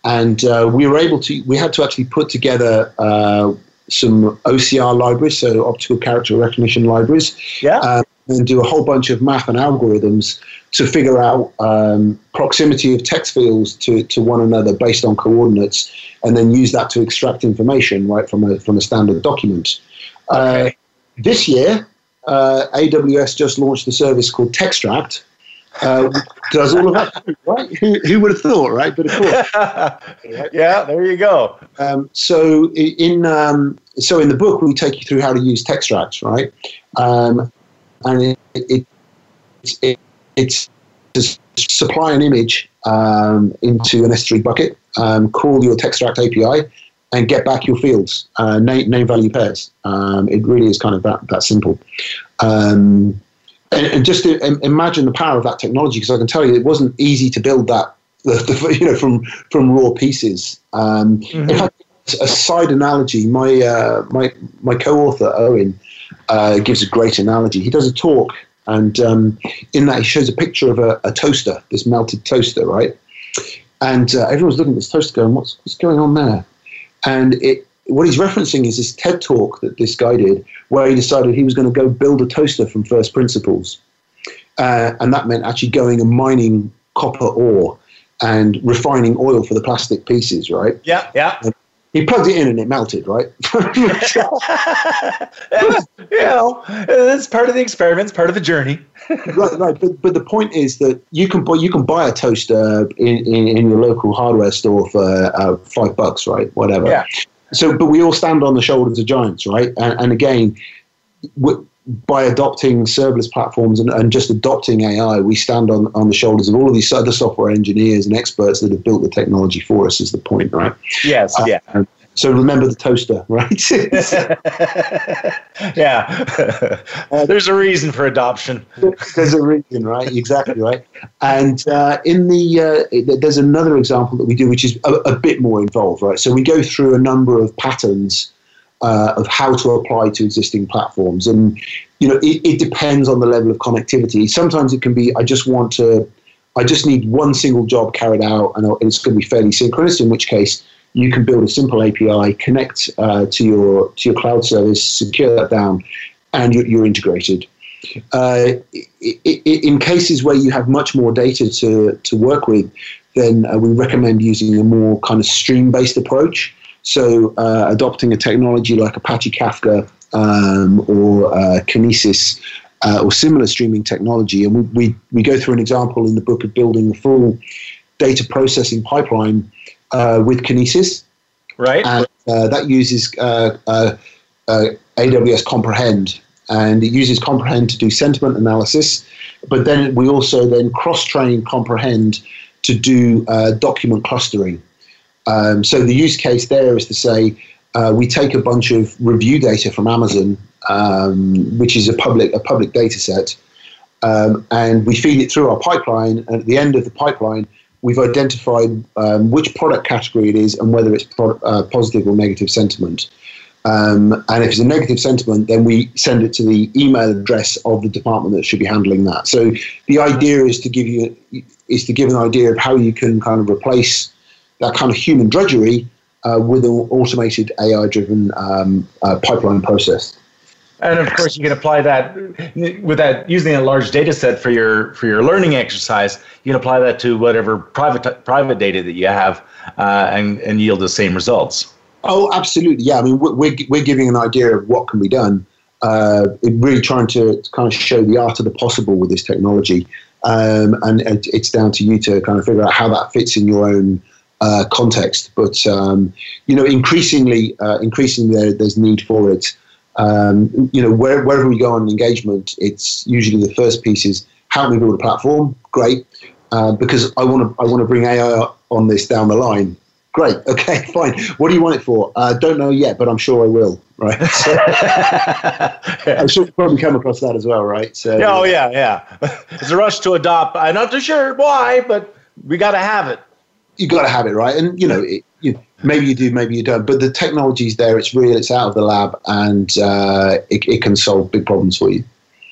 And uh, we were able to, we had to actually put together uh, some OCR libraries, so optical character recognition libraries. Yeah. Um, and do a whole bunch of math and algorithms to figure out um, proximity of text fields to, to one another based on coordinates, and then use that to extract information right from a from a standard document. Uh, this year, uh, AWS just launched a service called Textract. Uh, does all of that, right? Who, who, would have thought, right? But of course, yeah. There you go. Um, so in um, so in the book, we take you through how to use Textract, right? Um, and it, it, it it's to supply an image um, into an S3 bucket, um, call your Textract API, and get back your fields, uh, name, name value pairs. Um, it really is kind of that, that simple. Um, and, and, just imagine the power of that technology, because I can tell you it wasn't easy to build that, the, the, you know, from from raw pieces. Um, mm-hmm. In fact, a side analogy, my uh, my my co-author Eoin uh, gives a great analogy. He does a talk, and um, in that he shows a picture of a, a toaster, this melted toaster, right? And uh, everyone's looking at this toaster going, what's, what's going on there? And it, what he's referencing is this TED talk that this guy did, where he decided he was going to go build a toaster from first principles. Uh, and that meant actually going and mining copper ore and refining oil for the plastic pieces, right? Yeah, yeah. And he plugged it in and it melted, right? you know, it's part of the experiment, it's part of the journey. right, right. But, but the point is that you can buy you can buy a toaster in, in, in your local hardware store for uh, five bucks, right? Whatever. Yeah. So, but we all stand on the shoulders of giants, right? And, and again, by adopting serverless platforms and, and, just adopting AI, we stand on, on the shoulders of all of these other software engineers and experts that have built the technology for us, is the point, right? Yes, uh, yeah. So remember the toaster, right? yeah. uh, There's a reason for adoption. There's a reason, right? Exactly, right. And uh, in the uh, there's another example that we do, which is a, a, bit more involved, right? So we go through a number of patterns uh, of how to apply to existing platforms. And, you know, it, it, depends on the level of connectivity. Sometimes it can be, I just want to, I just need one single job carried out and it's going to be fairly synchronous, in which case you can build a simple API, connect uh, to your to your cloud service, secure that down, and you're, you're integrated. Uh, in cases where you have much more data to, to work with, then uh, we recommend using a more kind of stream based approach. So, uh, adopting a technology like Apache Kafka um, or uh, Kinesis uh, or similar streaming technology, and we, we, we, go through an example in the book of building a full data processing pipeline uh, with Kinesis. Right. And uh, that uses uh, AWS Comprehend, and it uses Comprehend to do sentiment analysis. But then we also then cross train Comprehend to do document clustering. Um, so the use case there is to say uh, we take a bunch of review data from Amazon, um, which is a public a public data set, um, and we feed it through our pipeline. And at the end of the pipeline, we've identified um, which product category it is and whether it's pro- uh, positive or negative sentiment. Um, and if it's a negative sentiment, then we send it to the email address of the department that should be handling that. So the idea is to give you is to give an idea of how you can kind of replace that kind of human drudgery uh, with an automated AI-driven um, uh, pipeline process. And of course, you can apply that with that using a large data set for your for your learning exercise. You can apply that to whatever private private data that you have, uh, and and yield the same results. Oh, absolutely. Yeah, I mean, we're we're giving an idea of what can be done. Uh, really trying to kind of show the art of the possible with this technology, um, and it's down to you to kind of figure out how that fits in your own uh, context. But um, you know, increasingly, uh, increasingly, there, there's need for it. Um, you know, where, wherever we go on engagement, it's usually the first piece is how do we build a platform? Great, uh, because I want to I want to bring AI on this down the line. Great, okay, fine. What do you want it for? Uh, don't know yet, but I'm sure I will. Right. So, I'm sure you probably come across that as well, right? So, oh yeah, yeah. It's a rush to adopt. I'm not too sure why, but we got to have it. You got to have it, right? And you know, it, you, maybe you do, maybe you don't. But the technology's there. It's real. It's out of the lab, and uh, it, it can solve big problems for you.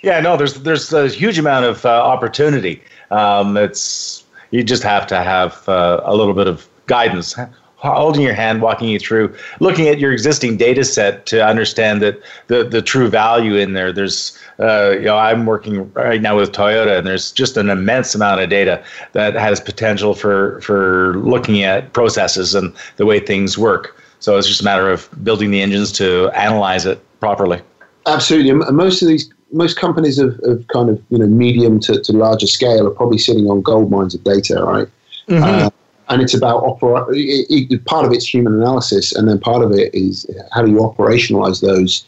Yeah, no, there's there's a huge amount of uh, opportunity. Um, it's you just have to have uh, a little bit of guidance holding your hand, walking you through, looking at your existing data set to understand that the, the true value in there. There's, uh, you know, I'm working right now with Toyota, and there's just an immense amount of data that has potential for for looking at processes and the way things work. So it's just a matter of building the engines to analyze it properly. Absolutely, and most of these most companies of, of kind of you know medium to, to larger scale are probably sitting on gold mines of data, right? Mm-hmm. Uh, and it's about opera- it, it, part of it's human analysis, and then part of it is how do you operationalize those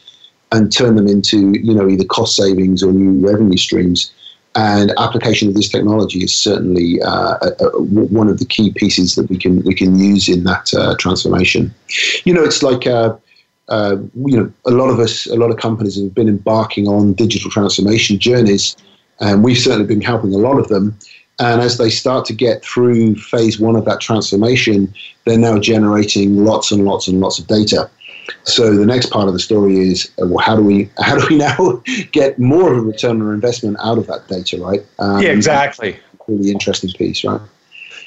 and turn them into you know either cost savings or new revenue streams. And application of this technology is certainly uh, a, a, one of the key pieces that we can we can use in that uh, transformation. You know, it's like uh, uh you know a lot of us, a lot of companies have been embarking on digital transformation journeys, and we've certainly been helping a lot of them. And as they start to get through phase one of that transformation, they're now generating lots and lots and lots of data. So the next part of the story is, uh, well, how do we how do we now get more of a return on investment out of that data, right? Um, yeah, exactly. Really interesting piece, right?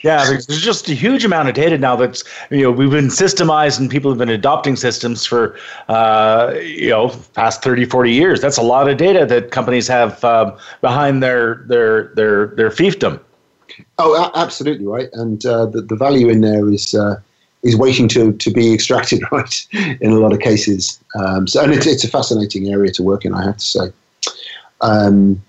Yeah, there's just a huge amount of data now that's you know we've been systemized and people have been adopting systems for uh, you know past 30, 40 years. That's a lot of data that companies have um, behind their their their their fiefdom. Oh, absolutely right, and uh, the the value in there is. Uh, is waiting to, to be extracted, right? In a lot of cases, um, so and it's, it's a fascinating area to work in, I have to say. Um,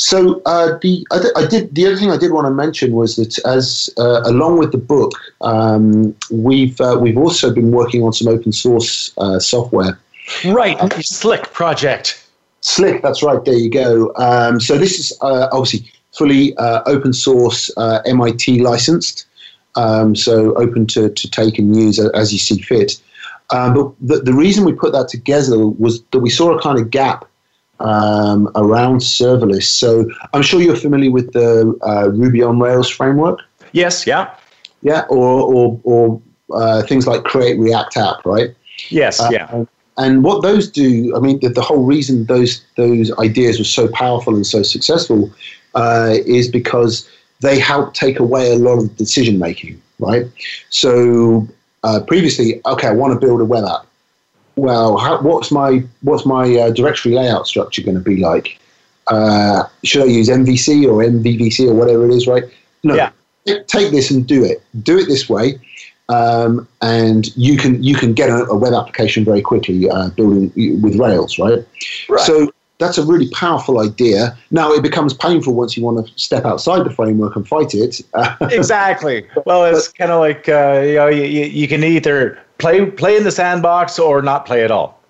so uh, the I, I, did the other thing I did want to mention was that as uh, along with the book, um, we've uh, we've also been working on some open source uh, software. Right, SLIC project. SLIC, that's right. There you go. Um, so this is uh, obviously fully uh, open source, MIT licensed, um, so open to, to take and use as you see fit. Um, but the, the reason we put that together was that we saw a kind of gap um, around serverless. So I'm sure you're familiar with the uh, Ruby on Rails framework. Yes, yeah. Yeah, or, or, or uh, things like Create React App, right? Yes, uh, yeah. And what those do, I mean, the, the, whole reason those those ideas were so powerful and so successful uh, is because they help take away a lot of decision making, right? So uh, previously, okay, I want to build a web app well, how, what's my what's my uh, directory layout structure going to be like? Uh, should I use MVC or MVVC or whatever it is, right? No, yeah. take this and do it. Do it this way, um, and you can you can get a, a web application very quickly uh, building with Rails, right? right? So that's a really powerful idea. Now it becomes painful once you want to step outside the framework and fight it. exactly. Well, it's kind of like uh, you know you, you can either play play in the sandbox or not play at all.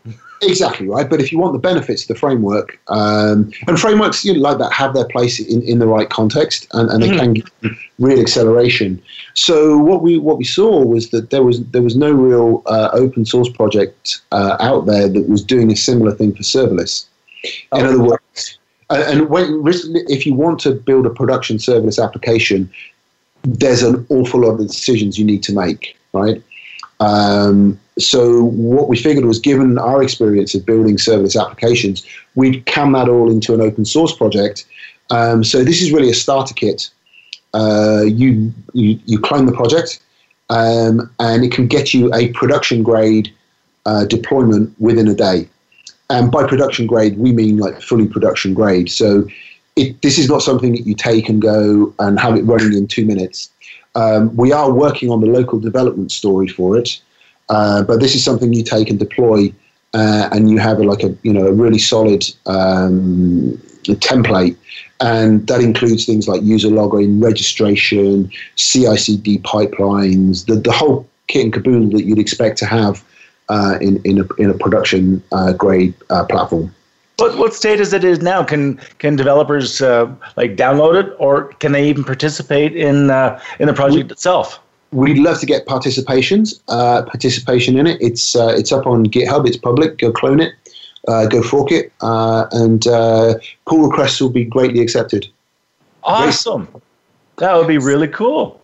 Exactly right, but if you want the benefits of the framework, um, and frameworks you know, like that have their place in, in the right context, and, and they mm-hmm. can give real acceleration. So what we what we saw was that there was there was no real uh, open source project uh, out there that was doing a similar thing for serverless. In other words, and when, if you want to build a production serverless application, there's an awful lot of decisions you need to make, right? Um, so what we figured was, given our experience of building serverless applications, we'd cram that all into an open source project. Um, so this is really a starter kit. Uh, you, you, you clone the project, um, and it can get you a production grade uh, deployment within a day. And by production grade, we mean like fully production grade. So it, this is not something that you take and go and have it running in two minutes. Um, we are working on the local development story for it, uh, but this is something you take and deploy, uh, and you have a, like a you know a really solid um, template, and that includes things like user login, registration, CI/CD pipelines, the the whole kit and caboodle that you'd expect to have uh, in in a, in a production uh, grade uh, platform. What, what state is it is now? Can can developers uh, like download it, or can they even participate in uh, in the project we, itself? We'd love to get participations, uh, participation in it. It's it's up on GitHub. It's public. Go clone it uh, go fork it, uh, and uh, pull requests will be greatly accepted. Awesome, Great. that would be really cool.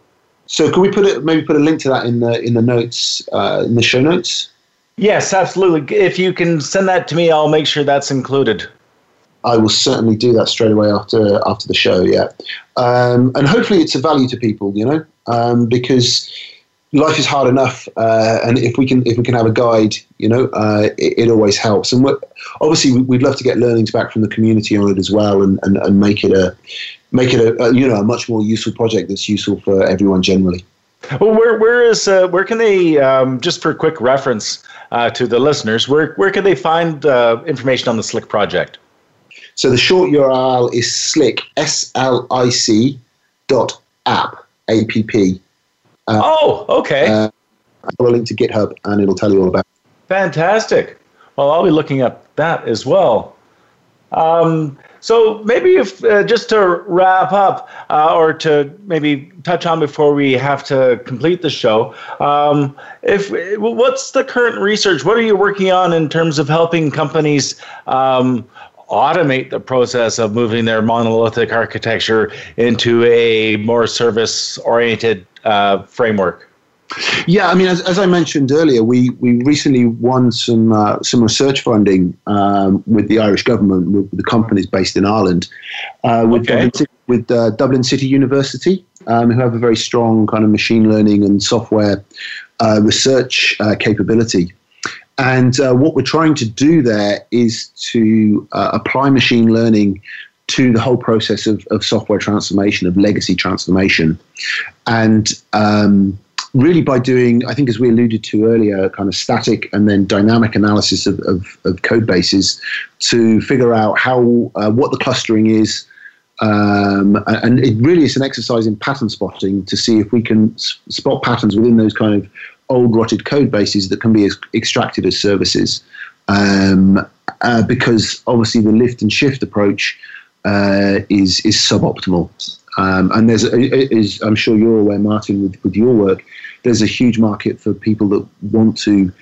So, can we put it? Maybe put a link to that in the in the notes uh, in the show notes. Yes, absolutely. If you can send that to me, I'll make sure that's included. I will certainly do that straight away after after the show. Yeah, um, and hopefully it's a value to people. You know, um, because life is hard enough, uh, and if we can if we can have a guide, you know, uh, it, it, always helps. And obviously, we'd love to get learnings back from the community on it as well, and, and, and make it a make it a, a, you know a much more useful project that's useful for everyone generally. Well, where where is uh, where can they um, just for quick reference uh, to the listeners where where can they find uh, information on the SLIC project? So the short URL is slick s l i c dot app a p p uh, oh, okay. Uh, I'll link to GitHub and it'll tell you all about it. Fantastic. Well, I'll be looking up that as well. Um, so maybe if uh, just to wrap up, uh, or to maybe touch on before we have to complete the show, um, if what's the current research? What are you working on in terms of helping companies um, automate the process of moving their monolithic architecture into a more service oriented uh, framework? Yeah, I mean, as, as I mentioned earlier, we, we recently won some uh, some research funding um, with the Irish government, with, the companies based in Ireland, uh, with, okay. Dublin, with uh, Dublin City University, um, who have a very strong kind of machine learning and software uh, research uh, capability. And uh, what we're trying to do there is to uh, apply machine learning to the whole process of, of software transformation, of legacy transformation. And um, really by doing, I think, as we alluded to earlier, kind of static and then dynamic analysis of, of, of code bases to figure out how uh, what the clustering is. Um, and it really is an exercise in pattern spotting to see if we can spot patterns within those kind of old rotted code bases that can be ex- extracted as services. Um, uh, because obviously the lift and shift approach uh, is is suboptimal. Um, and there's, I'm sure you're aware, Martin, with, with your work, there's a huge market for people that want to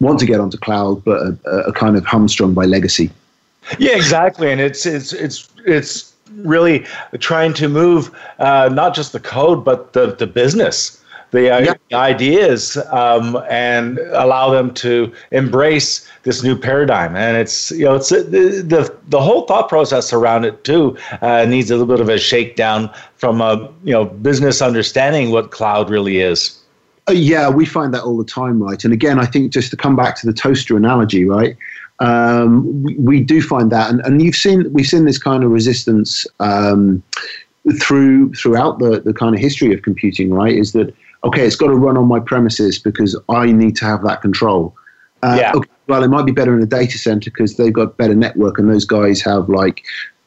want to get onto cloud, but are, are kind of hamstrung by legacy. Yeah, exactly, and it's it's it's it's really trying to move uh, not just the code, but the the business the uh, ideas um, and allow them to embrace this new paradigm. And it's you know it's uh, the the, the whole thought process around it too uh, needs a little bit of a shakedown from a you know business understanding what cloud really is. Uh, yeah, we find that all the time, right? And again, I think just to come back to the toaster analogy, right? Um, we, we, do find that, and, and you've seen we've seen this kind of resistance um, through throughout the the kind of history of computing, right? Is that okay, it's got to run on my premises because I need to have that control. Uh, yeah. Okay, well, it might be better in a data center because they've got better network and those guys have like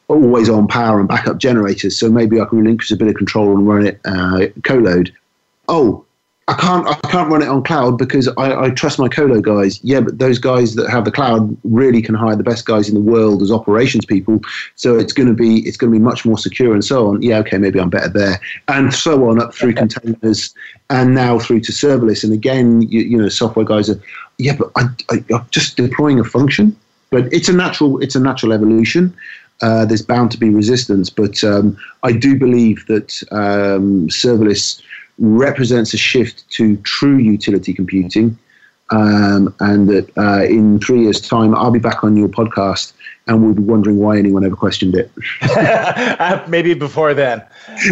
always on power and backup generators. So maybe I can relinquish a bit of control and run it uh, colo. Oh, I can't I can't run it on cloud because I, I, trust my colo guys. Yeah, but those guys that have the cloud really can hire the best guys in the world as operations people. So it's going to be it's going to be much more secure and so on. Yeah, okay, maybe I'm better there, and so on up through okay. containers and now through to serverless. And again, you, you know, software guys are yeah, but I, I, I'm just deploying a function. But it's a natural it's a natural evolution. Uh, there's bound to be resistance, but um, I do believe that um, serverless represents a shift to true utility computing. Um, and that uh, in three years' time, I'll be back on your podcast and we'll be wondering why anyone ever questioned it. Uh, maybe before then.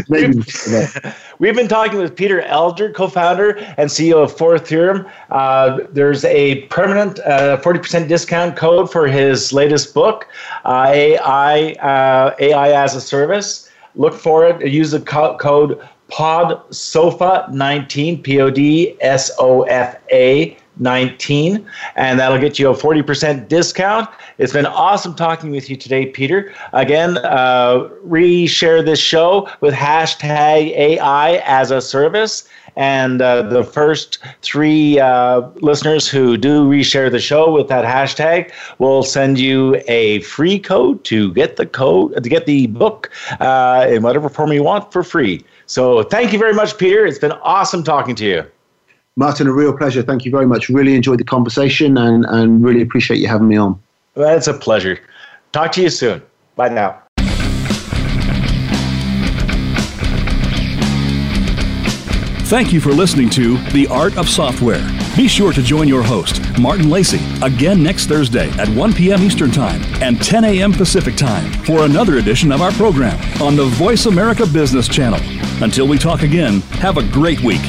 Maybe before then. We've been talking with Peter Elger, co founder and CEO of Four Theorem. Uh, there's a permanent uh, 40% discount code for his latest book, uh, AI, uh, AI as a Service. Look for it. Use the co- code Pod Sofa 19, P O D S O F A 19, and that'll get you a 40% discount. It's been awesome talking with you today, Peter. Again, uh, reshare this show with hashtag AI as a service. And uh, the first three uh, listeners who do reshare the show with that hashtag will send you a free code to get the code to get the book uh, in whatever form you want for free. So thank you very much, Peter. It's been awesome talking to you. Martin, a real pleasure. Thank you very much. Really enjoyed the conversation and, and really appreciate you having me on. Well, it's a pleasure. Talk to you soon. Bye now. Thank you for listening to The Art of Software. Be sure to join your host, Martin Lacey, again next Thursday at 1 p.m. Eastern Time and 10 a.m. Pacific Time for another edition of our program on the Voice America Business Channel. Until we talk again, have a great week.